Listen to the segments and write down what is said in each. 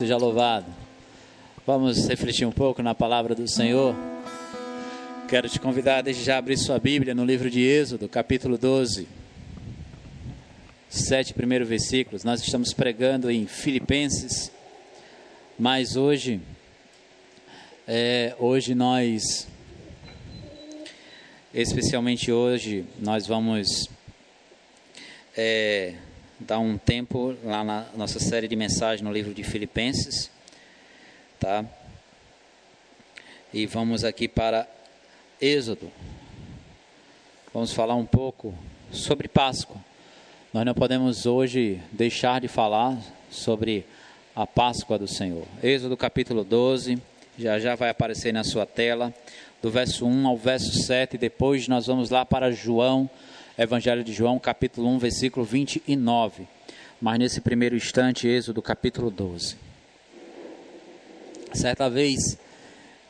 Seja louvado. Vamos refletir um pouco na palavra do Senhor. Quero te convidar desde já a abrir sua Bíblia no livro de Êxodo, capítulo 12. Sete primeiros versículos. Nós estamos pregando em Filipenses, mas hoje, é, hoje nós, especialmente hoje, nós vamos é, dar um tempo lá na nossa série de mensagens no livro de Filipenses, tá? E vamos aqui para Êxodo. Vamos falar um pouco sobre Páscoa. Nós não podemos hoje deixar de falar sobre a Páscoa do Senhor. Êxodo capítulo 12, já já vai aparecer na sua tela, do verso 1 ao verso 7, depois nós vamos lá para João Evangelho de João, capítulo 1, versículo 29. Mas nesse primeiro instante, Êxodo, capítulo 12. Certa vez,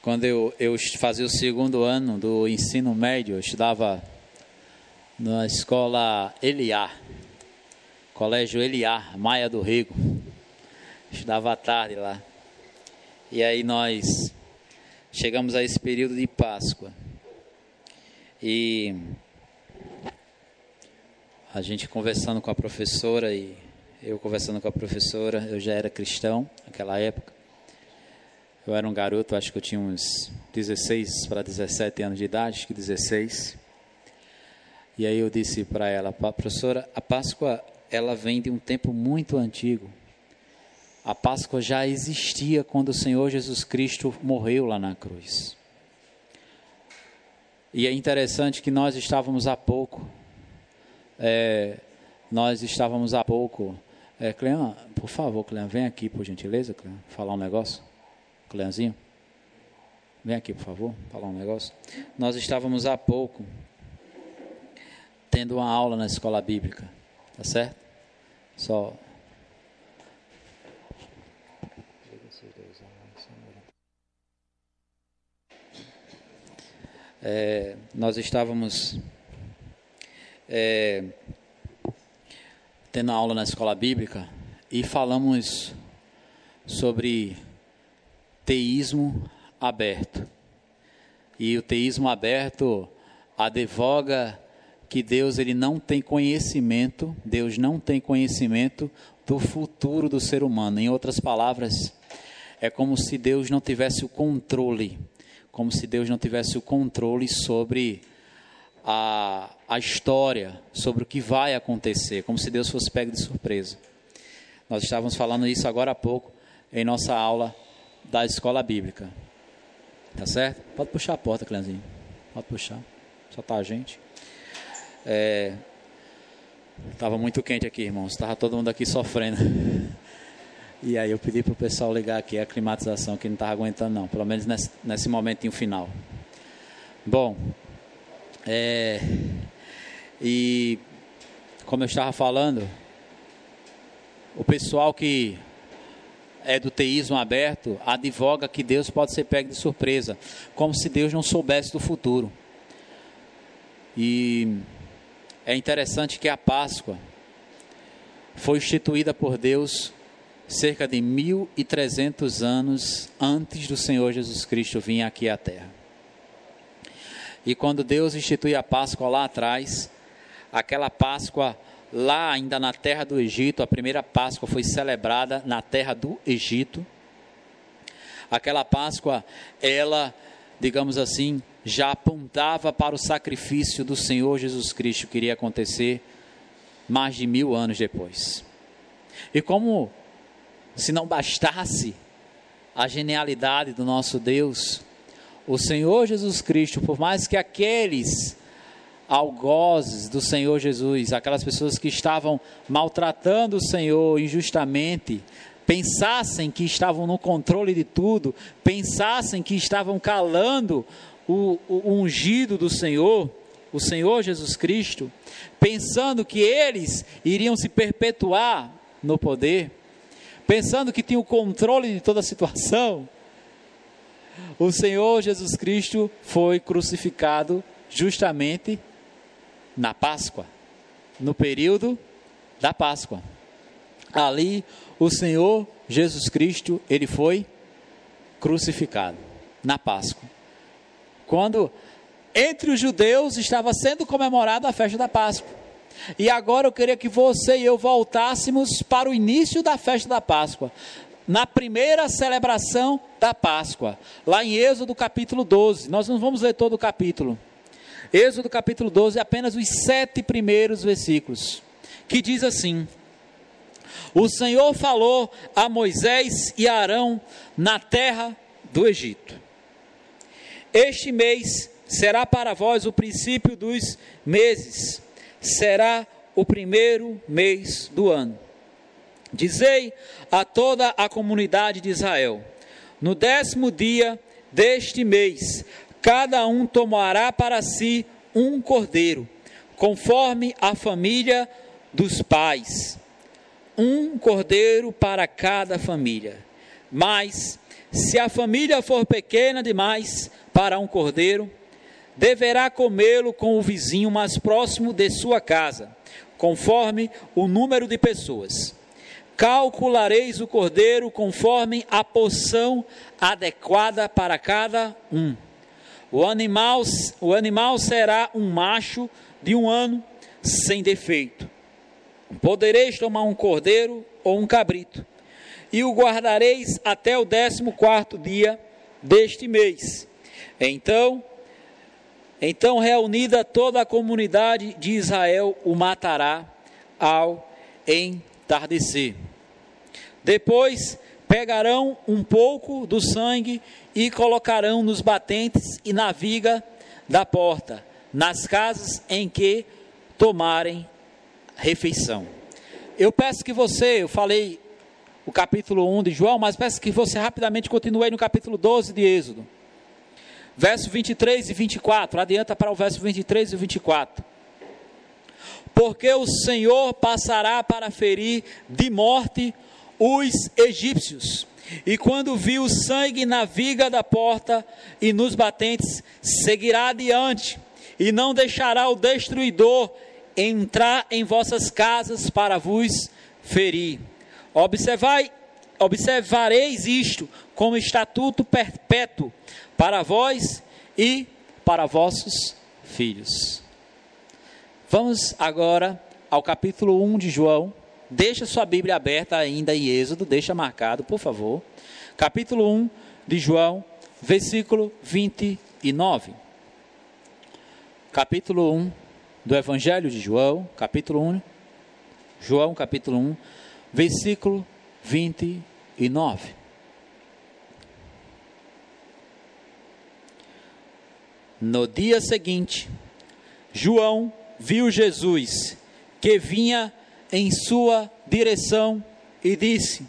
quando eu, eu fazia o segundo ano do ensino médio, eu estudava na escola Eliar, colégio Eliar, Maia do Rego. Estudava à tarde lá. E aí nós chegamos a esse período de Páscoa. E a gente conversando com a professora e eu conversando com a professora, eu já era cristão naquela época. Eu era um garoto, acho que eu tinha uns 16 para 17 anos de idade, acho que 16. E aí eu disse para ela, professora, a Páscoa ela vem de um tempo muito antigo. A Páscoa já existia quando o Senhor Jesus Cristo morreu lá na cruz. E é interessante que nós estávamos há pouco é, nós estávamos há pouco. É, Clean, por favor, Clean, vem aqui, por gentileza, Clean, falar um negócio. Cleanzinho, vem aqui, por favor, falar um negócio. Nós estávamos há pouco tendo uma aula na escola bíblica, tá certo? Só. É, nós estávamos é, tendo aula na escola bíblica e falamos sobre teísmo aberto. E o teísmo aberto advoga que Deus ele não tem conhecimento, Deus não tem conhecimento do futuro do ser humano. Em outras palavras, é como se Deus não tivesse o controle, como se Deus não tivesse o controle sobre a, a história, sobre o que vai acontecer, como se Deus fosse pego de surpresa. Nós estávamos falando isso agora há pouco em nossa aula da escola bíblica. Tá certo? Pode puxar a porta, Cleanzinho. Pode puxar. Só tá a gente. É, Tava muito quente aqui, irmãos. Tava todo mundo aqui sofrendo. E aí eu pedi para o pessoal ligar aqui a climatização, que não estava aguentando não, pelo menos nesse, nesse momentinho final. Bom, é, e como eu estava falando, o pessoal que é do teísmo aberto advoga que Deus pode ser pego de surpresa, como se Deus não soubesse do futuro. E é interessante que a Páscoa foi instituída por Deus cerca de 1300 anos antes do Senhor Jesus Cristo vir aqui à Terra. E quando Deus institui a Páscoa lá atrás, aquela Páscoa lá ainda na terra do Egito, a primeira Páscoa foi celebrada na terra do Egito. Aquela Páscoa, ela, digamos assim, já apontava para o sacrifício do Senhor Jesus Cristo que iria acontecer mais de mil anos depois. E como se não bastasse a genialidade do nosso Deus, o Senhor Jesus Cristo, por mais que aqueles algozes do Senhor Jesus, aquelas pessoas que estavam maltratando o Senhor injustamente, pensassem que estavam no controle de tudo, pensassem que estavam calando o, o ungido do Senhor, o Senhor Jesus Cristo, pensando que eles iriam se perpetuar no poder, pensando que tinham o controle de toda a situação, o Senhor Jesus Cristo foi crucificado justamente na Páscoa, no período da Páscoa. Ali, o Senhor Jesus Cristo, ele foi crucificado na Páscoa. Quando entre os judeus estava sendo comemorada a festa da Páscoa. E agora eu queria que você e eu voltássemos para o início da festa da Páscoa, na primeira celebração da Páscoa, lá em Êxodo capítulo 12. Nós não vamos ler todo o capítulo. Êxodo capítulo 12, apenas os sete primeiros versículos, que diz assim: O Senhor falou a Moisés e a Arão na terra do Egito. Este mês será para vós o princípio dos meses, será o primeiro mês do ano. Dizei a toda a comunidade de Israel: no décimo dia deste mês cada um tomará para si um cordeiro, conforme a família dos pais. Um cordeiro para cada família. Mas, se a família for pequena demais para um cordeiro, deverá comê-lo com o vizinho mais próximo de sua casa, conforme o número de pessoas. Calculareis o cordeiro conforme a porção adequada para cada um o animal, o animal será um macho de um ano sem defeito. Podereis tomar um cordeiro ou um cabrito, e o guardareis até o décimo quarto dia deste mês. Então, então reunida toda a comunidade de Israel o matará ao entardecer. Depois pegarão um pouco do sangue e colocarão nos batentes e na viga da porta, nas casas em que tomarem refeição. Eu peço que você, eu falei o capítulo 1 de João, mas peço que você rapidamente continue no capítulo 12 de Êxodo. Verso 23 e 24, adianta para o verso 23 e 24. Porque o Senhor passará para ferir de morte os egípcios e quando viu o sangue na viga da porta e nos batentes, seguirá adiante, e não deixará o destruidor entrar em vossas casas para vos ferir. Observai, observareis isto como estatuto perpétuo para vós e para vossos filhos. Vamos agora ao capítulo 1 de João, Deixa sua Bíblia aberta ainda em Êxodo, deixa marcado, por favor. Capítulo 1 de João, versículo 29. Capítulo 1 do Evangelho de João, capítulo 1, João, capítulo 1, versículo 29. No dia seguinte, João viu Jesus que vinha em sua direção e disse: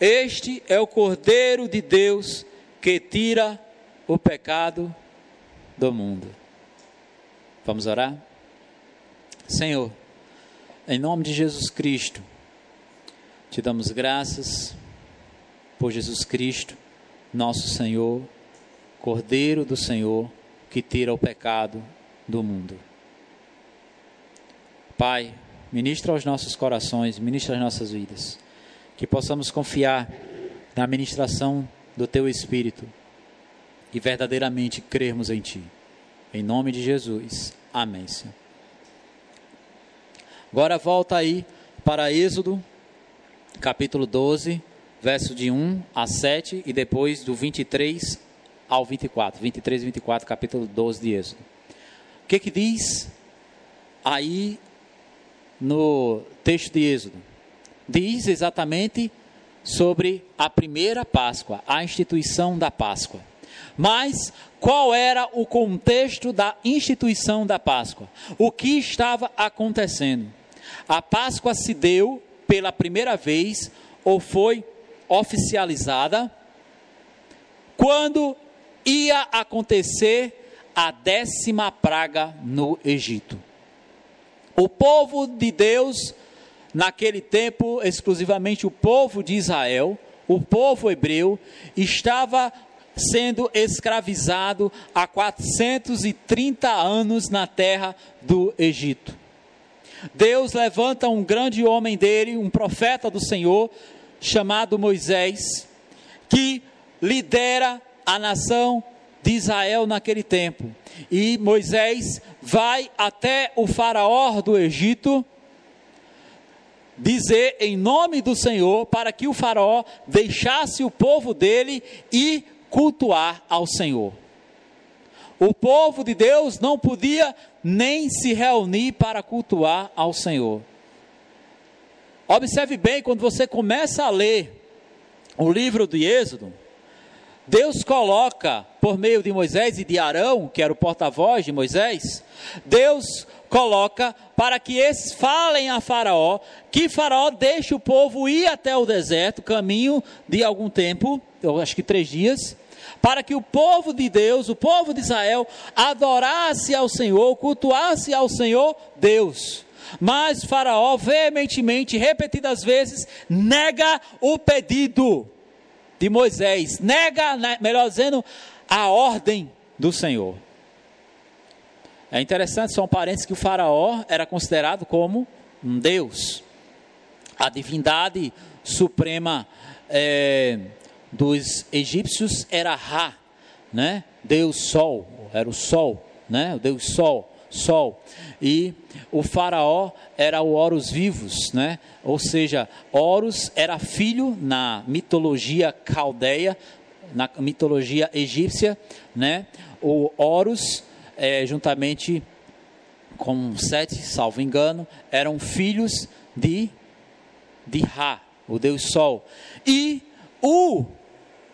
Este é o Cordeiro de Deus que tira o pecado do mundo. Vamos orar? Senhor, em nome de Jesus Cristo, te damos graças por Jesus Cristo, nosso Senhor, Cordeiro do Senhor, que tira o pecado do mundo. Pai, ministra aos nossos corações, ministra às nossas vidas. Que possamos confiar na ministração do Teu Espírito e verdadeiramente crermos em Ti. Em nome de Jesus. Amém, Senhor. Agora volta aí para Êxodo, capítulo 12, verso de 1 a 7 e depois do 23 ao 24. 23 e 24, capítulo 12 de Êxodo. O que que diz aí no texto de Êxodo. Diz exatamente sobre a primeira Páscoa, a instituição da Páscoa. Mas qual era o contexto da instituição da Páscoa? O que estava acontecendo? A Páscoa se deu pela primeira vez ou foi oficializada quando ia acontecer a décima praga no Egito. O povo de Deus, naquele tempo, exclusivamente o povo de Israel, o povo hebreu, estava sendo escravizado há 430 anos na terra do Egito. Deus levanta um grande homem dele, um profeta do Senhor, chamado Moisés, que lidera a nação de Israel naquele tempo. E Moisés vai até o faraó do Egito dizer em nome do Senhor para que o faraó deixasse o povo dele e cultuar ao Senhor. O povo de Deus não podia nem se reunir para cultuar ao Senhor. Observe bem, quando você começa a ler o livro de Êxodo, Deus coloca, por meio de Moisés e de Arão, que era o porta-voz de Moisés, Deus coloca para que esses falem a Faraó, que Faraó deixe o povo ir até o deserto, caminho de algum tempo, eu acho que três dias, para que o povo de Deus, o povo de Israel, adorasse ao Senhor, cultuasse ao Senhor Deus. Mas Faraó veementemente, repetidas vezes, nega o pedido de Moisés, nega, né, melhor dizendo, a ordem do Senhor. É interessante, são parentes que o Faraó era considerado como um Deus, a divindade suprema é, dos egípcios era Ra, né? Deus Sol, era o Sol, né? O Deus Sol, Sol. E o faraó era o Horus vivos, né? Ou seja, Horus era filho na mitologia caldeia, na mitologia egípcia, né? O Horus, é, juntamente com Sete, salvo engano, eram filhos de de Ra, o Deus Sol. E o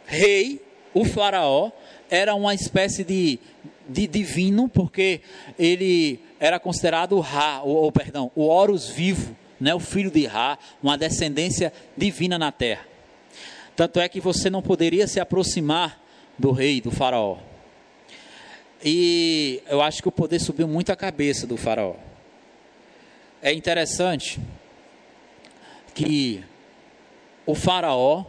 rei, o faraó, era uma espécie de, de divino, porque ele era considerado Ra, ou, ou perdão, o Horus vivo, né, o filho de Ra, uma descendência divina na terra. Tanto é que você não poderia se aproximar do rei, do faraó. E eu acho que o poder subiu muito a cabeça do faraó. É interessante que o faraó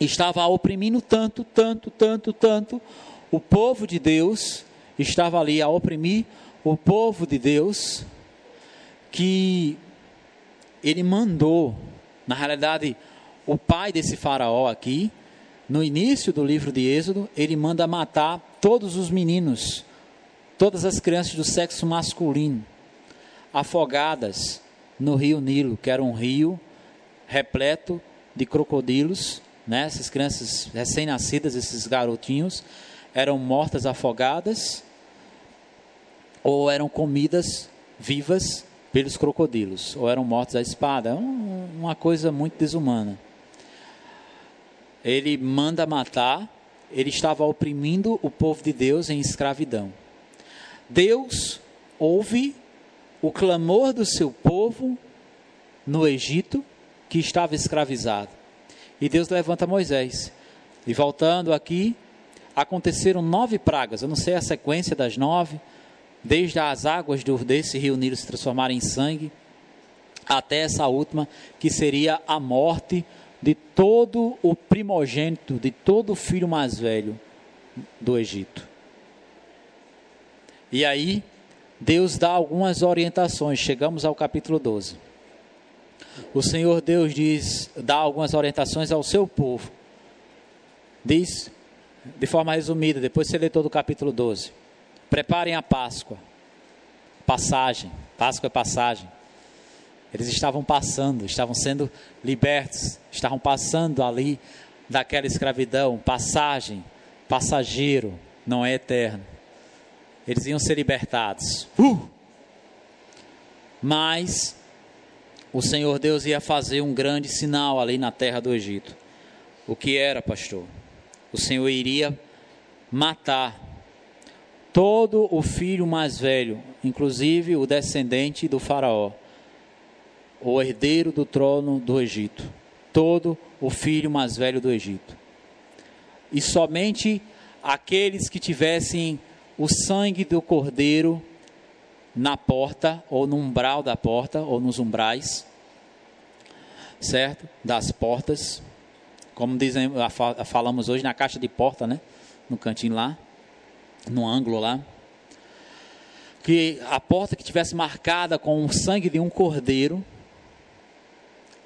estava oprimindo tanto, tanto, tanto, tanto o povo de Deus, estava ali a oprimir o povo de Deus, que ele mandou, na realidade, o pai desse faraó aqui, no início do livro de Êxodo, ele manda matar todos os meninos, todas as crianças do sexo masculino, afogadas no rio Nilo, que era um rio repleto de crocodilos, né? Essas crianças recém-nascidas, esses garotinhos, eram mortas afogadas ou eram comidas vivas pelos crocodilos, ou eram mortos à espada. É uma coisa muito desumana. Ele manda matar, ele estava oprimindo o povo de Deus em escravidão. Deus ouve o clamor do seu povo no Egito, que estava escravizado. E Deus levanta Moisés. E voltando aqui, aconteceram nove pragas. Eu não sei a sequência das nove, desde as águas do, desse rio Nilo se transformarem em sangue, até essa última, que seria a morte de todo o primogênito, de todo o filho mais velho do Egito. E aí, Deus dá algumas orientações. Chegamos ao capítulo 12 o Senhor Deus diz, dá algumas orientações ao seu povo. Diz, de forma resumida, depois você lê todo o capítulo 12. Preparem a Páscoa. Passagem. Páscoa é passagem. Eles estavam passando, estavam sendo libertos, estavam passando ali daquela escravidão. Passagem, passageiro, não é eterno. Eles iam ser libertados. Uh! Mas o Senhor Deus ia fazer um grande sinal ali na terra do Egito. O que era, pastor? O Senhor iria matar todo o filho mais velho, inclusive o descendente do Faraó, o herdeiro do trono do Egito. Todo o filho mais velho do Egito. E somente aqueles que tivessem o sangue do cordeiro na porta, ou no umbral da porta, ou nos umbrais, certo? Das portas, como dizem, falamos hoje na caixa de porta, né? No cantinho lá, no ângulo lá. Que a porta que tivesse marcada com o sangue de um cordeiro,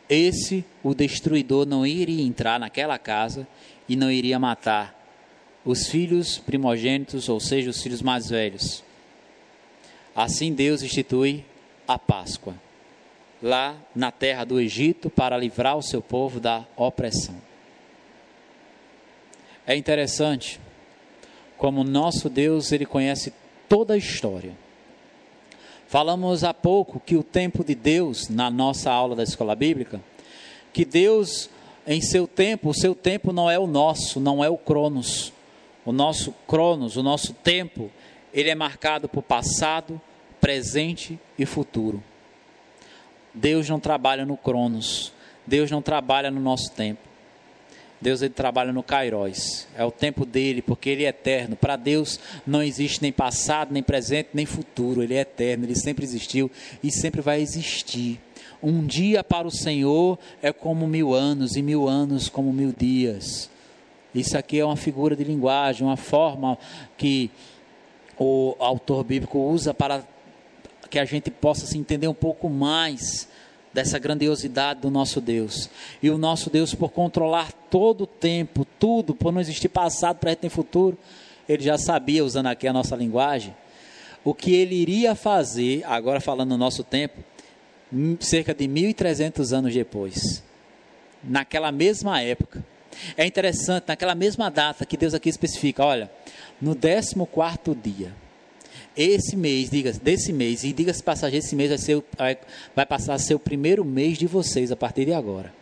esse o destruidor não iria entrar naquela casa e não iria matar os filhos primogênitos, ou seja, os filhos mais velhos. Assim Deus institui a Páscoa, lá na terra do Egito, para livrar o seu povo da opressão. É interessante como nosso Deus, ele conhece toda a história. Falamos há pouco que o tempo de Deus, na nossa aula da escola bíblica, que Deus, em seu tempo, o seu tempo não é o nosso, não é o Cronos. O nosso Cronos, o nosso tempo, ele é marcado por passado, presente e futuro. Deus não trabalha no Cronos, Deus não trabalha no nosso tempo. Deus ele trabalha no Kairos, é o tempo dele, porque ele é eterno. Para Deus não existe nem passado, nem presente, nem futuro. Ele é eterno, ele sempre existiu e sempre vai existir. Um dia para o Senhor é como mil anos, e mil anos como mil dias. Isso aqui é uma figura de linguagem, uma forma que o autor bíblico usa para que a gente possa se entender um pouco mais dessa grandiosidade do nosso Deus. E o nosso Deus, por controlar todo o tempo, tudo, por não existir passado, presente e futuro, ele já sabia, usando aqui a nossa linguagem, o que ele iria fazer, agora falando no nosso tempo, cerca de 1.300 anos depois. Naquela mesma época. É interessante, naquela mesma data que Deus aqui especifica, olha, no 14 dia esse mês, diga desse mês, e diga-se passagem, esse mês vai, ser, vai passar a ser o primeiro mês de vocês a partir de agora.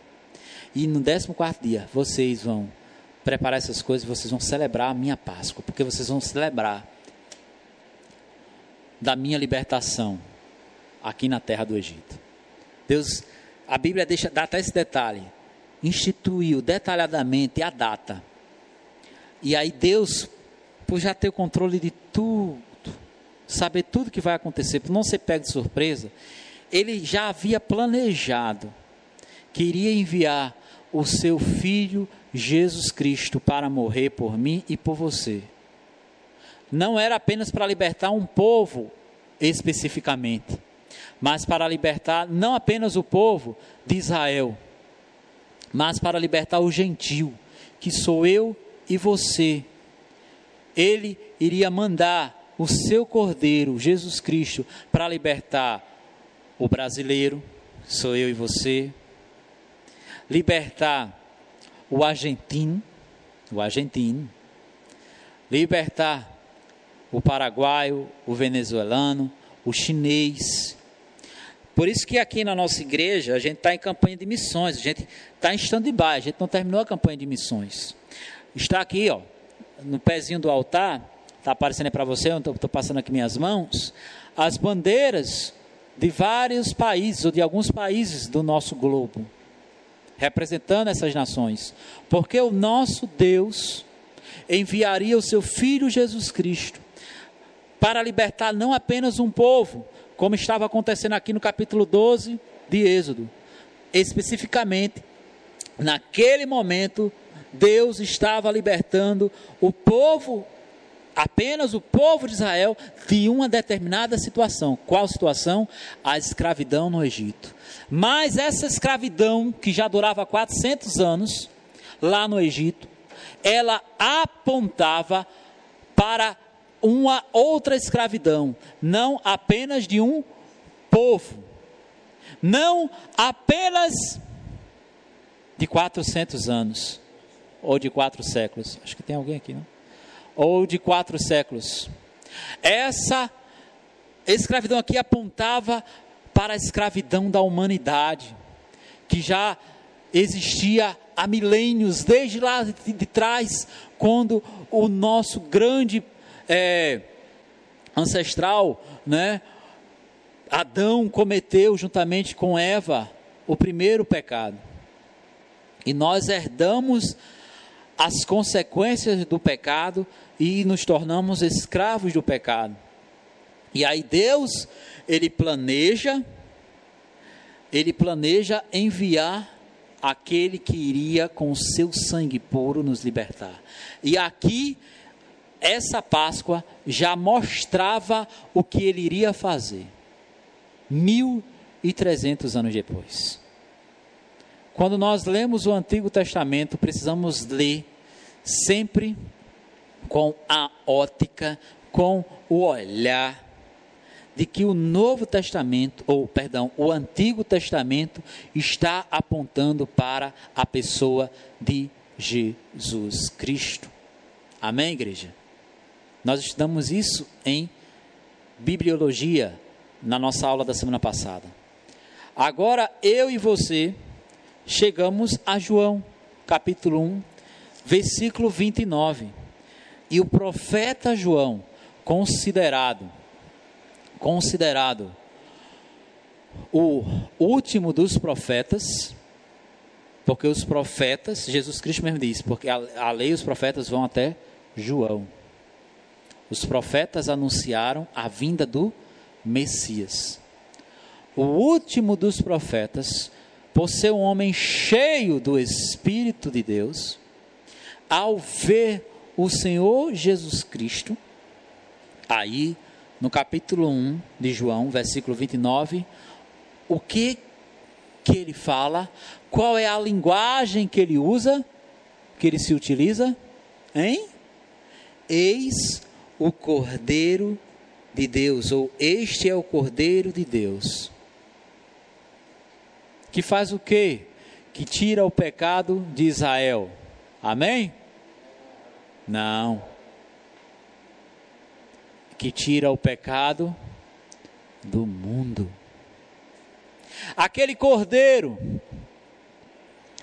E no 14 dia, vocês vão preparar essas coisas, vocês vão celebrar a minha Páscoa, porque vocês vão celebrar da minha libertação aqui na terra do Egito. Deus, a Bíblia deixa, dá até esse detalhe, instituiu detalhadamente a data. E aí Deus, por já ter o controle de tudo, saber tudo que vai acontecer, para não ser pego de surpresa, ele já havia planejado que iria enviar o seu filho Jesus Cristo para morrer por mim e por você. Não era apenas para libertar um povo especificamente, mas para libertar não apenas o povo de Israel, mas para libertar o gentil, que sou eu e você. Ele iria mandar o seu Cordeiro, Jesus Cristo, para libertar o brasileiro, sou eu e você, libertar o argentino, o argentino, libertar o paraguaio, o venezuelano, o chinês. Por isso que aqui na nossa igreja a gente está em campanha de missões, a gente está em stand-by, a gente não terminou a campanha de missões. Está aqui, ó, no pezinho do altar, está aparecendo para você, eu estou passando aqui minhas mãos, as bandeiras de vários países, ou de alguns países do nosso globo, representando essas nações, porque o nosso Deus enviaria o seu Filho Jesus Cristo para libertar não apenas um povo, como estava acontecendo aqui no capítulo 12 de Êxodo, especificamente, naquele momento, Deus estava libertando o povo apenas o povo de Israel de uma determinada situação. Qual situação? A escravidão no Egito. Mas essa escravidão, que já durava 400 anos, lá no Egito, ela apontava para uma outra escravidão, não apenas de um povo, não apenas de 400 anos, ou de quatro séculos. Acho que tem alguém aqui, não? Ou de quatro séculos. Essa escravidão aqui apontava para a escravidão da humanidade, que já existia há milênios, desde lá de, trás, quando o nosso grande é, ancestral, né, Adão cometeu juntamente com Eva o primeiro pecado. E nós herdamos as consequências do pecado e nos tornamos escravos do pecado. E aí Deus, ele planeja, ele planeja enviar aquele que iria com o seu sangue puro nos libertar. E aqui essa Páscoa já mostrava o que ele iria fazer. Mil e trezentos anos depois. Quando nós lemos o Antigo Testamento, precisamos ler sempre com a ótica, com o olhar de que o Novo Testamento, ou perdão, o Antigo Testamento está apontando para a pessoa de Jesus Cristo. Amém, igreja? Nós estudamos isso em bibliologia na nossa aula da semana passada. Agora eu e você chegamos a João, capítulo 1, versículo 29. E o profeta João, considerado considerado o último dos profetas, porque os profetas, Jesus Cristo mesmo disse, porque a, a lei e os profetas vão até João. Os profetas anunciaram a vinda do Messias. O último dos profetas, por ser um homem cheio do Espírito de Deus, ao ver o Senhor Jesus Cristo, aí no capítulo 1 de João, versículo 29, o que que ele fala, qual é a linguagem que ele usa, que ele se utiliza, hein? Eis o Cordeiro de Deus, ou este é o Cordeiro de Deus. Que faz o quê? Que tira o pecado de Israel. Amém? Não. Que tira o pecado do mundo. Aquele cordeiro,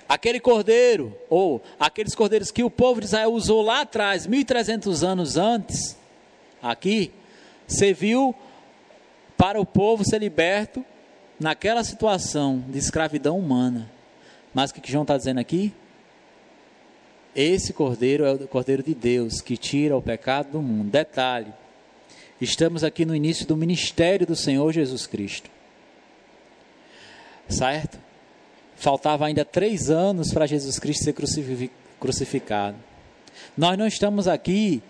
aquele cordeiro, ou aqueles cordeiros que o povo de Israel usou lá atrás, 1300 anos antes, aqui, serviu para o povo ser liberto naquela situação de escravidão humana. Mas o que João está dizendo aqui? Esse cordeiro é o cordeiro de Deus que tira o pecado do mundo. Detalhe: estamos aqui no início do ministério do Senhor Jesus Cristo. Certo? Faltava ainda três anos para Jesus Cristo ser crucificado. Nós não estamos aqui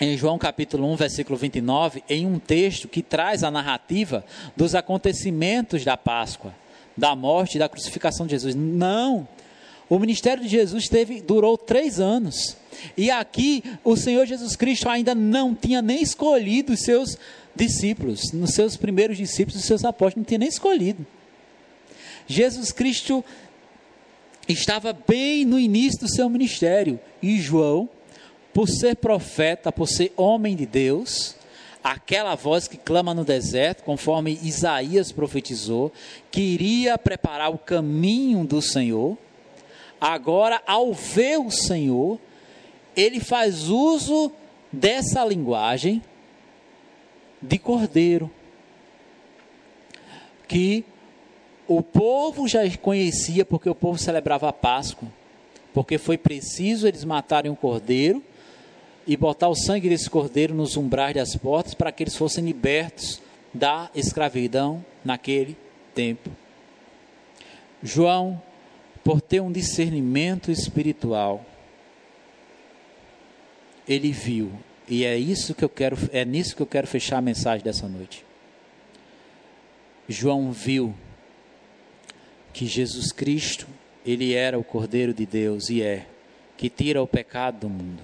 em João capítulo 1, versículo 29, em um texto que traz a narrativa dos acontecimentos da Páscoa, da morte e da crucificação de Jesus. Não! O ministério de Jesus teve, durou três anos. E aqui o Senhor Jesus Cristo ainda não tinha nem escolhido os seus discípulos, nos seus primeiros discípulos, os seus apóstolos, não tinha nem escolhido. Jesus Cristo estava bem no início do seu ministério. E João, por ser profeta, por ser homem de Deus, aquela voz que clama no deserto, conforme Isaías profetizou, que iria preparar o caminho do Senhor Agora, ao ver o Senhor, ele faz uso dessa linguagem de cordeiro, que o povo já conhecia, porque o povo celebrava a Páscoa, porque foi preciso eles matarem um cordeiro e botar o sangue desse cordeiro nos umbrais das portas para que eles fossem libertos da escravidão naquele tempo. João por ter um discernimento espiritual, ele viu, e é isso que eu quero, é nisso que eu quero fechar a mensagem dessa noite. João viu que Jesus Cristo, ele era o Cordeiro de Deus e é que tira o pecado do mundo.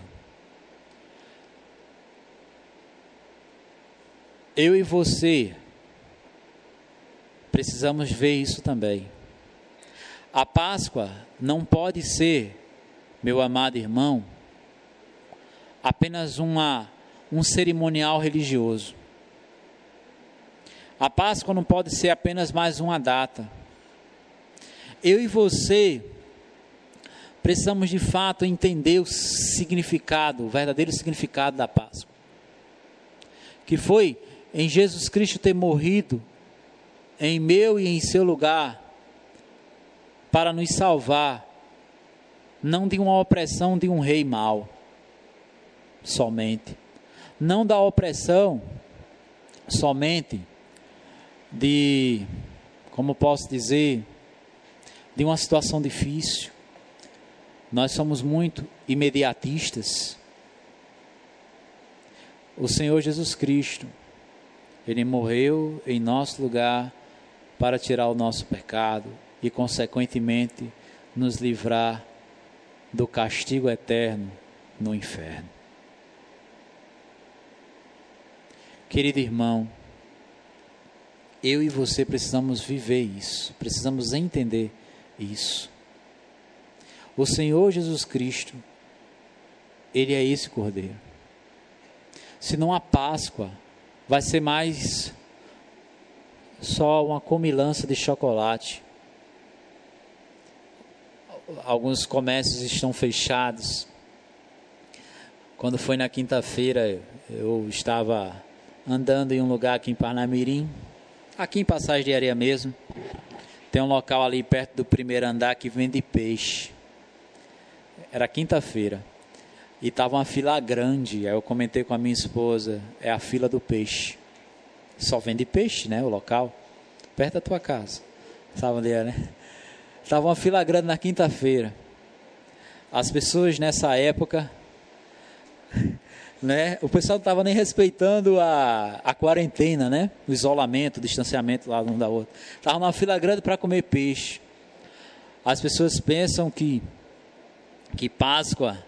Eu e você precisamos ver isso também. A Páscoa não pode ser, meu amado irmão, apenas uma, um cerimonial religioso. A Páscoa não pode ser apenas mais uma data. Eu e você precisamos de fato entender o significado, o verdadeiro significado da Páscoa. Que foi em Jesus Cristo ter morrido em meu e em seu lugar para nos salvar, não de uma opressão de um rei mau, somente, não da opressão somente de, como posso dizer, de uma situação difícil. Nós somos muito imediatistas. O Senhor Jesus Cristo, Ele morreu em nosso lugar para tirar o nosso pecado, e, consequentemente, nos livrar do castigo eterno no inferno. Querido irmão, eu e você precisamos viver isso, precisamos entender isso. O Senhor Jesus Cristo, Ele é esse Cordeiro. Se não a Páscoa, vai ser mais só uma comilança de chocolate. Alguns comércios estão fechados. Quando foi na quinta-feira, eu estava andando em um lugar aqui em Parnamirim, aqui em Passagem de Areia mesmo. Tem um local ali perto do primeiro andar que vende peixe. Era quinta-feira. E estava uma fila grande. Aí eu comentei com a minha esposa: é a fila do peixe. Só vende peixe, né? O local. Perto da tua casa. Sabe onde é, né? Estava uma fila grande na quinta-feira. As pessoas nessa época né? O pessoal não estava nem respeitando a, a quarentena, né? O isolamento, o distanciamento lá um da outra. Estava numa fila grande para comer peixe. As pessoas pensam que que Páscoa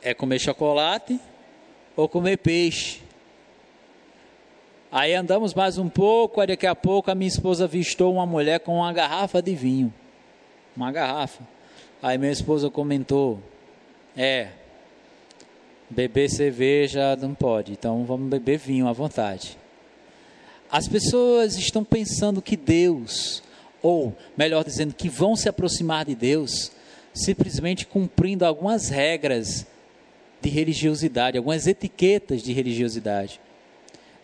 é comer chocolate ou comer peixe. Aí andamos mais um pouco, aí daqui a pouco a minha esposa avistou uma mulher com uma garrafa de vinho. Uma garrafa. Aí minha esposa comentou: É, Beber cerveja não pode, então vamos beber vinho à vontade. As pessoas estão pensando que Deus, ou melhor dizendo, que vão se aproximar de Deus, simplesmente cumprindo algumas regras de religiosidade, algumas etiquetas de religiosidade.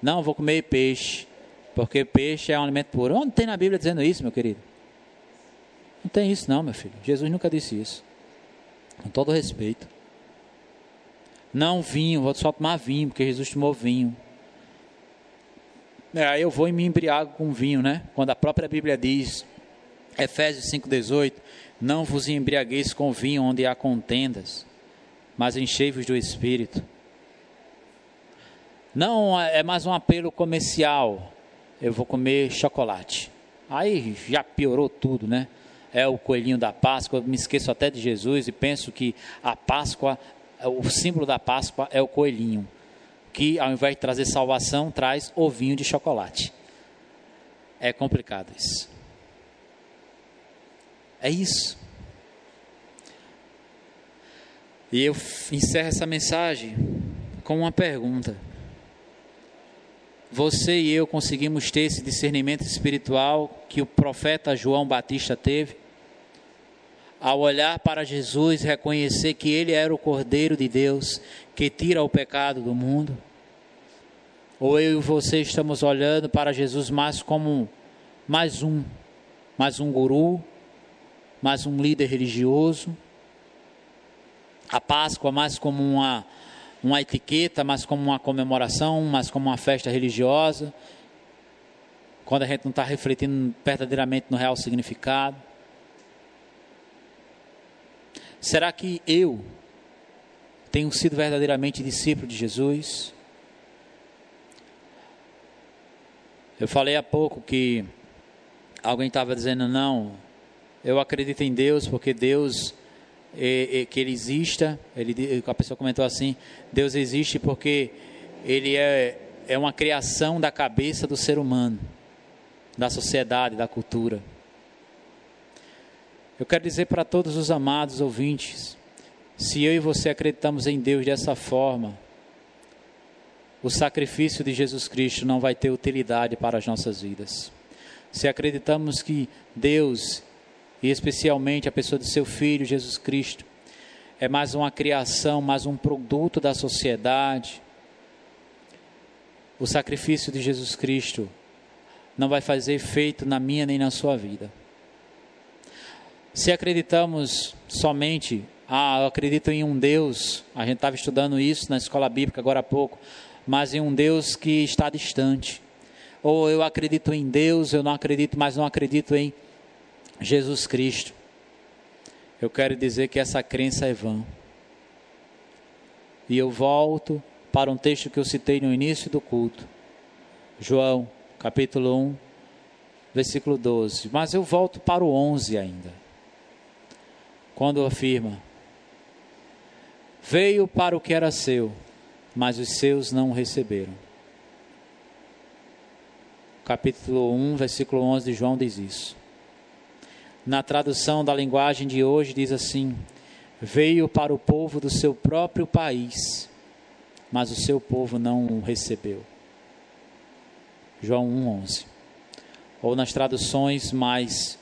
Não, vou comer peixe, porque peixe é um alimento puro. Onde tem na Bíblia dizendo isso, meu querido? Não tem isso, não, meu filho. Jesus nunca disse isso. Com todo respeito. Não, vinho, vou só tomar vinho, porque Jesus tomou vinho. É, aí eu vou e me embriago com vinho, né? Quando a própria Bíblia diz, Efésios 5,18: Não vos embriagueis com vinho onde há contendas, mas enchei-vos do espírito. Não é mais um apelo comercial. Eu vou comer chocolate. Aí já piorou tudo, né? É o coelhinho da Páscoa. Me esqueço até de Jesus e penso que a Páscoa o símbolo da Páscoa é o coelhinho, que ao invés de trazer salvação, traz ovinho de chocolate. É complicado isso. É isso. E eu encerro essa mensagem com uma pergunta. Você e eu conseguimos ter esse discernimento espiritual que o profeta João Batista teve? ao olhar para Jesus, reconhecer que Ele era o Cordeiro de Deus que tira o pecado do mundo? Ou eu e você estamos olhando para Jesus mais como mais um, mais um guru, mais um líder religioso? A Páscoa mais como uma, uma etiqueta, mais como uma comemoração, mais como uma festa religiosa, quando a gente não está refletindo verdadeiramente no real significado? Será que eu tenho sido verdadeiramente discípulo de Jesus? Eu falei há pouco que alguém estava dizendo não, eu acredito em Deus porque Deus é, é, que Ele exista. Ele, a pessoa comentou assim: Deus existe porque Ele é, é uma criação da cabeça do ser humano, da sociedade, da cultura. Eu quero dizer para todos os amados ouvintes: se eu e você acreditamos em Deus dessa forma, o sacrifício de Jesus Cristo não vai ter utilidade para as nossas vidas. Se acreditamos que Deus, e especialmente a pessoa do seu Filho Jesus Cristo, é mais uma criação, mais um produto da sociedade, o sacrifício de Jesus Cristo não vai fazer efeito na minha nem na sua vida. Se acreditamos somente, ah, eu acredito em um Deus, a gente estava estudando isso na escola bíblica agora há pouco, mas em um Deus que está distante. Ou eu acredito em Deus, eu não acredito, mas não acredito em Jesus Cristo. Eu quero dizer que essa crença é vã. E eu volto para um texto que eu citei no início do culto. João, capítulo 1, versículo 12. Mas eu volto para o 11 ainda. Quando afirma: Veio para o que era seu, mas os seus não o receberam. Capítulo 1, versículo 11 de João diz isso. Na tradução da linguagem de hoje diz assim: Veio para o povo do seu próprio país, mas o seu povo não o recebeu. João 1:11. Ou nas traduções mais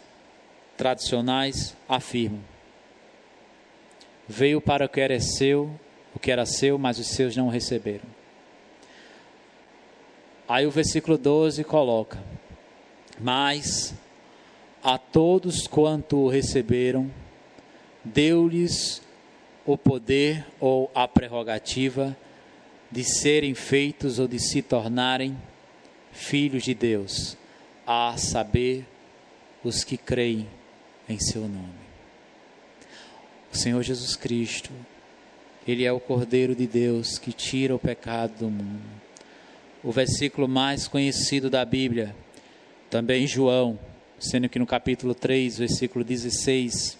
tradicionais afirmam: Veio para o que era seu, o que era seu, mas os seus não o receberam. Aí o versículo 12 coloca: Mas todos quanto o receberam, deu-lhes o poder ou a prerrogativa de serem feitos ou de se tornarem filhos de Deus, a saber, os que creem em seu nome. O Senhor Jesus Cristo, Ele é o Cordeiro de Deus que tira o pecado do mundo. O versículo mais conhecido da Bíblia, também João, sendo que no capítulo 3, versículo 16,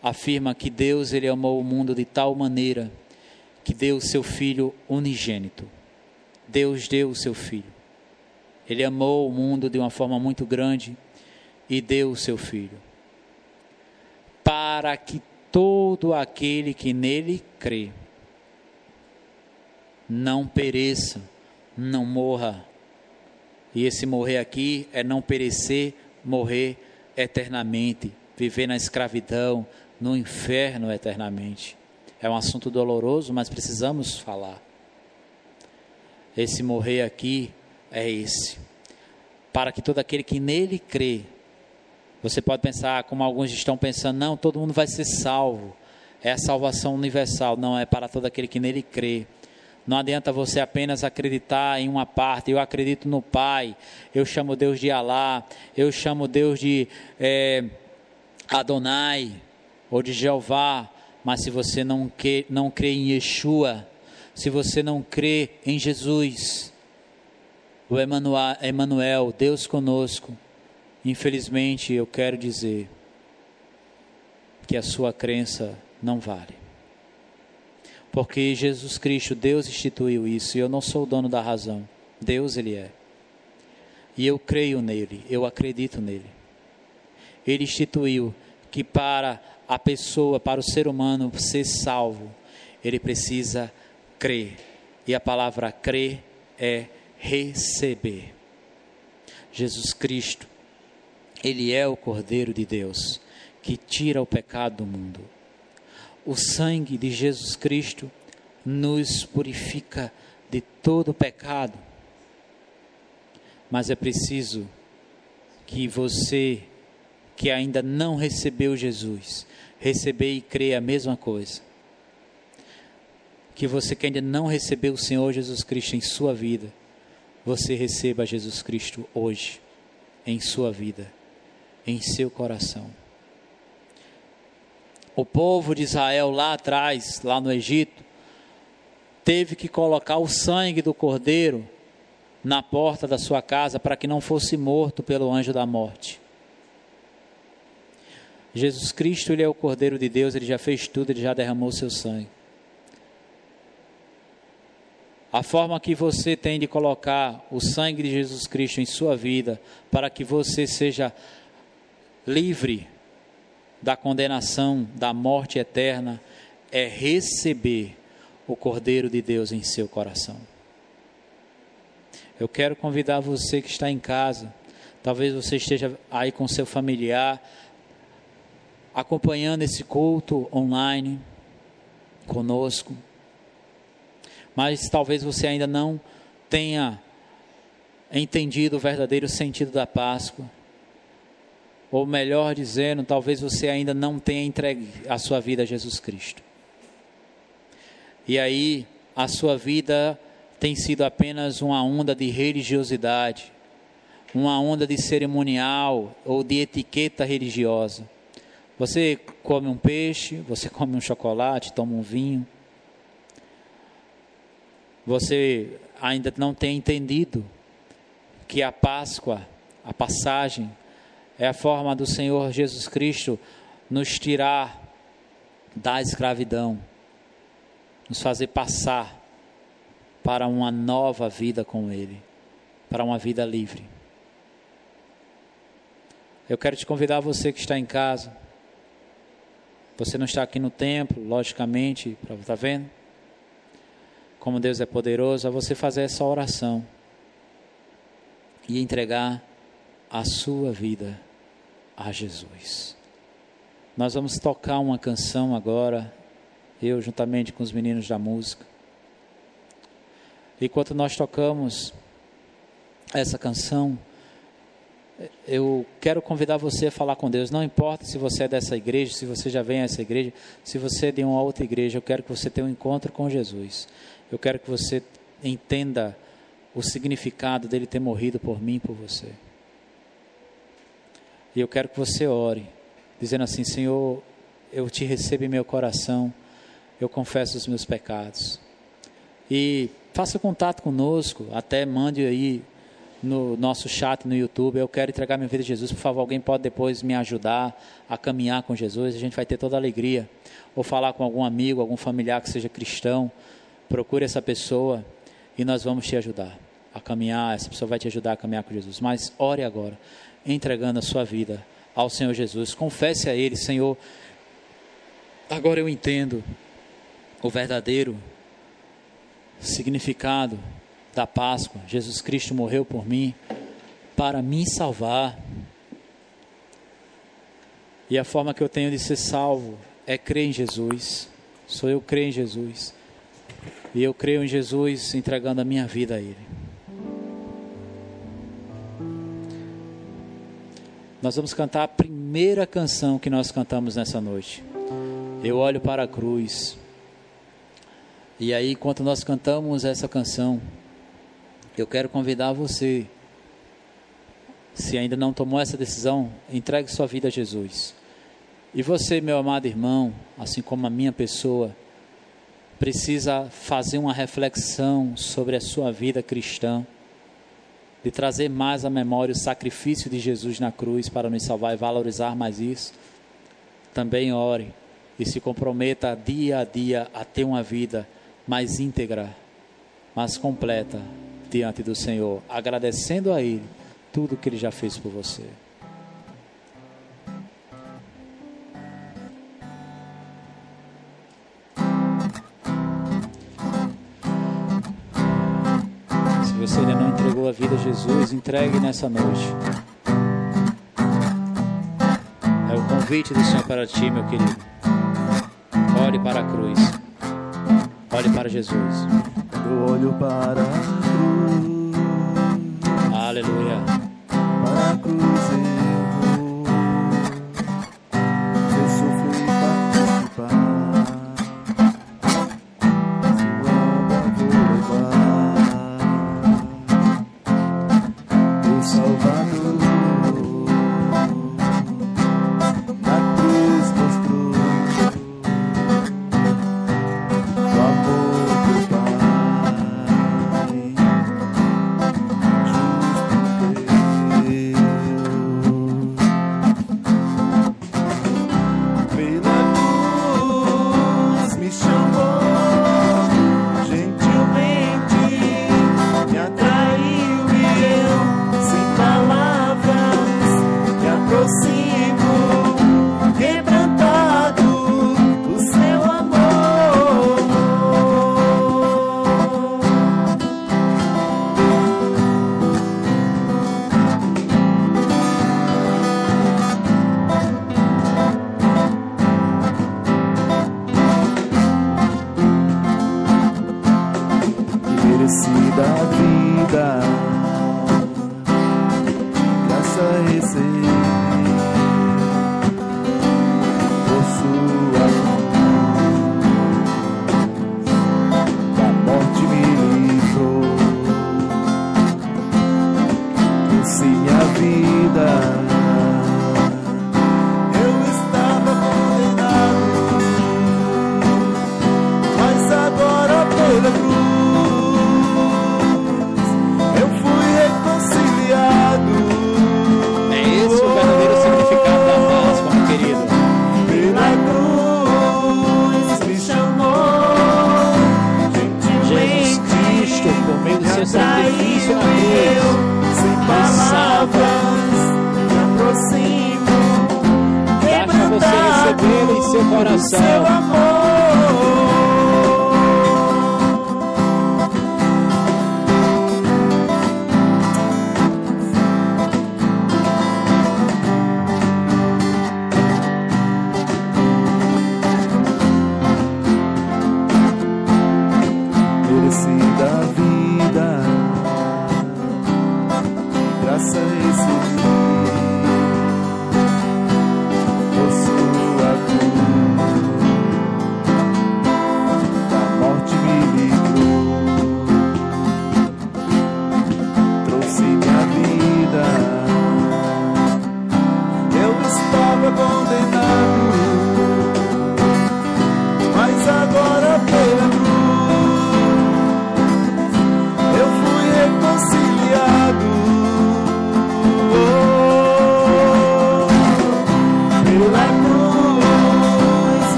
afirma que Deus ele amou o mundo de tal maneira que deu o seu filho unigênito. Deus deu o seu filho. Ele amou o mundo de uma forma muito grande e deu o seu filho. Para que todo aquele que nele crê não pereça, não morra. E esse morrer aqui é não perecer, morrer eternamente, viver na escravidão, no inferno eternamente. É um assunto doloroso, mas precisamos falar. Esse morrer aqui é esse. Para que todo aquele que nele crê, você pode pensar, como alguns estão pensando, não, todo mundo vai ser salvo. É a salvação universal. Não, é para todo aquele que nele crê. Não adianta você apenas acreditar em uma parte. Eu acredito no Pai. Eu chamo Deus de Alá. Eu chamo Deus de é, Adonai ou de Jeová. Mas se você não, que, não crê em Yeshua, se você não crê em Jesus, o Emmanuel, Deus conosco, infelizmente eu quero dizer que a sua crença não vale. Porque Jesus Cristo, Deus instituiu isso e eu não sou o dono da razão. Deus ele é. E eu creio nele, eu acredito nele. Ele instituiu que para a pessoa, para o ser humano ser salvo, ele precisa crer. E a palavra crer é receber. Jesus Cristo, Ele é o Cordeiro de Deus que tira o pecado do mundo. O sangue de Jesus Cristo nos purifica de todo pecado. Mas é preciso que você que ainda não recebeu Jesus, receber e crer a mesma coisa. Que você que ainda não recebeu o Senhor Jesus Cristo em sua vida, você receba Jesus Cristo hoje, em sua vida, em seu coração. O povo de Israel lá atrás, lá no Egito, teve que colocar o sangue do cordeiro na porta da sua casa para que não fosse morto pelo anjo da morte. Jesus Cristo, ele é o Cordeiro de Deus, ele já fez tudo, ele já derramou seu sangue. A forma que você tem de colocar o sangue de Jesus Cristo em sua vida, para que você seja livre da condenação, da morte eterna, é receber o Cordeiro de Deus em seu coração. Eu quero convidar você que está em casa, talvez você esteja aí com seu familiar, acompanhando esse culto online conosco mas talvez você ainda não tenha entendido o verdadeiro sentido da Páscoa. Ou melhor dizendo, talvez você ainda não tenha entregue a sua vida a Jesus Cristo. E aí a sua vida tem sido apenas uma onda de religiosidade, uma onda de cerimonial ou de etiqueta religiosa. Você come um peixe, você come um chocolate, toma um vinho você ainda não tem entendido que a Páscoa a passagem, é a forma do Senhor Jesus Cristo nos tirar da escravidão, nos fazer passar para uma nova vida com Ele, para uma vida livre. Eu quero te convidar, você que está em casa, você não está aqui no templo, logicamente, está vendo? Como Deus é poderoso, a você fazer essa oração e entregar a sua vida a Jesus. Nós vamos tocar uma canção agora, eu juntamente com os meninos da música. Enquanto nós tocamos essa canção, eu quero convidar você a falar com Deus. Não importa se você é dessa igreja, se você já vem a essa igreja, se você é de uma outra igreja, eu quero que você tenha um encontro com Jesus. Eu quero que você entenda o significado dele ter morrido por mim e por você. E eu quero que você ore, dizendo assim: Senhor, eu te recebo em meu coração, eu confesso os meus pecados. E faça contato conosco, até mande aí no nosso chat no YouTube. Eu quero entregar minha vida a Jesus. Por favor, alguém pode depois me ajudar a caminhar com Jesus. A gente vai ter toda a alegria. Ou falar com algum amigo, algum familiar que seja cristão. Procure essa pessoa e nós vamos te ajudar a caminhar. Essa pessoa vai te ajudar a caminhar com Jesus. Mas ore agora entregando a sua vida ao Senhor Jesus. Confesse a Ele, Senhor. Agora eu entendo o verdadeiro significado da Páscoa. Jesus Cristo morreu por mim para me salvar. E a forma que eu tenho de ser salvo é crer em Jesus. Sou eu crer em Jesus. E eu creio em Jesus entregando a minha vida a Ele. Nós vamos cantar a primeira canção que nós cantamos nessa noite. Eu olho para a cruz. E aí, enquanto nós cantamos essa canção, eu quero convidar você, se ainda não tomou essa decisão, entregue sua vida a Jesus. E você, meu amado irmão, assim como a minha pessoa, precisa fazer uma reflexão sobre a sua vida cristã de trazer mais à memória o sacrifício de Jesus na cruz para nos salvar e valorizar mais isso, também ore e se comprometa dia a dia a ter uma vida mais íntegra, mais completa diante do Senhor, agradecendo a Ele tudo que Ele já fez por você. você ainda não entregou a vida a Jesus, entregue nessa noite. É o convite do Senhor para ti, meu querido. Olhe para a cruz. Olhe para Jesus. Eu olho para a cruz. Aleluia.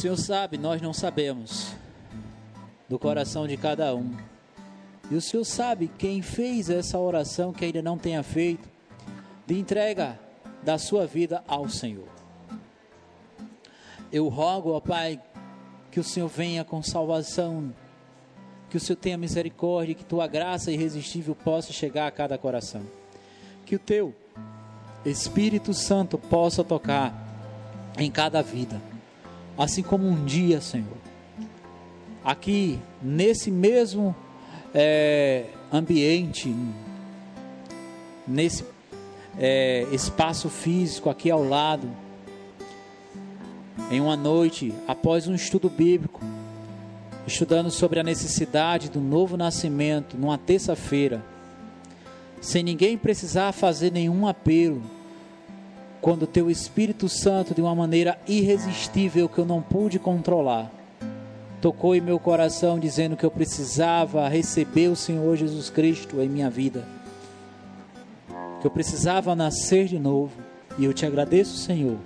Senhor sabe, nós não sabemos do coração de cada um. E o Senhor sabe quem fez essa oração que ainda não tenha feito, de entrega da sua vida ao Senhor. Eu rogo, ó Pai, que o Senhor venha com salvação, que o Senhor tenha misericórdia, que tua graça irresistível possa chegar a cada coração. Que o teu Espírito Santo possa tocar em cada vida, assim como um dia, Senhor, aqui nesse mesmo é, ambiente, nesse é, espaço físico aqui ao lado, em uma noite, após um estudo bíblico, estudando sobre a necessidade do novo nascimento, numa terça-feira, sem ninguém precisar fazer nenhum apelo, quando teu Espírito Santo, de uma maneira irresistível que eu não pude controlar, tocou em meu coração dizendo que eu precisava receber o Senhor Jesus Cristo em minha vida, que eu precisava nascer de novo, e eu te agradeço, Senhor,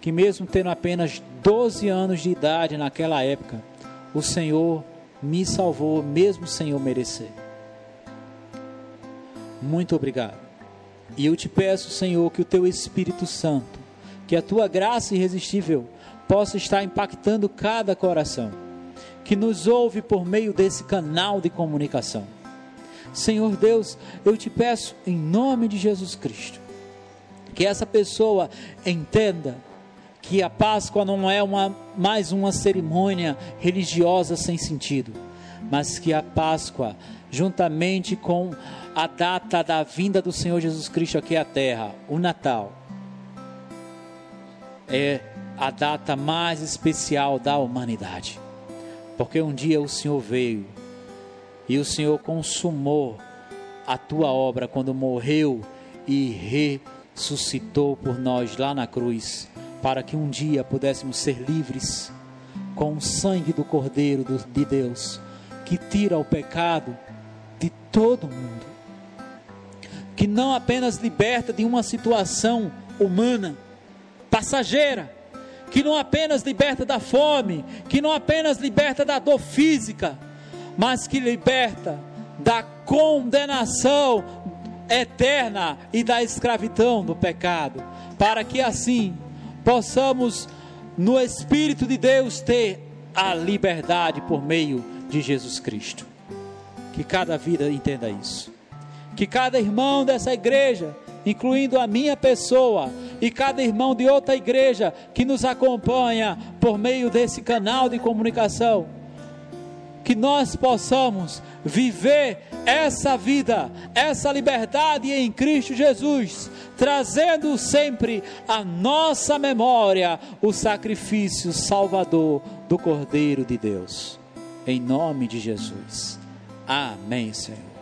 que mesmo tendo apenas 12 anos de idade naquela época, o Senhor me salvou, mesmo sem eu merecer. Muito obrigado. E eu te peço, Senhor, que o teu Espírito Santo, que a tua graça irresistível possa estar impactando cada coração, que nos ouve por meio desse canal de comunicação. Senhor Deus, eu te peço em nome de Jesus Cristo, que essa pessoa entenda que a Páscoa não é uma, mais uma cerimônia religiosa sem sentido, mas que a Páscoa, juntamente com a data da vinda do Senhor Jesus Cristo aqui à terra, o Natal, é a data mais especial da humanidade. Porque um dia o Senhor veio E o Senhor consumou a tua obra quando morreu e ressuscitou por nós lá na cruz, para que um dia pudéssemos ser livres com o sangue do Cordeiro de Deus, que tira o pecado de todo mundo, que não apenas liberta de uma situação humana, passageira, que não apenas liberta da fome, que não apenas liberta da dor física, mas que liberta da condenação eterna e da escravidão do pecado, para que assim possamos, no Espírito de Deus, ter a liberdade por meio de Jesus Cristo. Que cada vida entenda isso. Que cada irmão dessa igreja, incluindo a minha pessoa, e cada irmão de outra igreja que nos acompanha por meio desse canal de comunicação, que nós possamos viver essa vida, essa liberdade em Cristo Jesus, trazendo sempre à nossa memória o sacrifício salvador do Cordeiro de Deus. Em nome de Jesus. Amém, Senhor.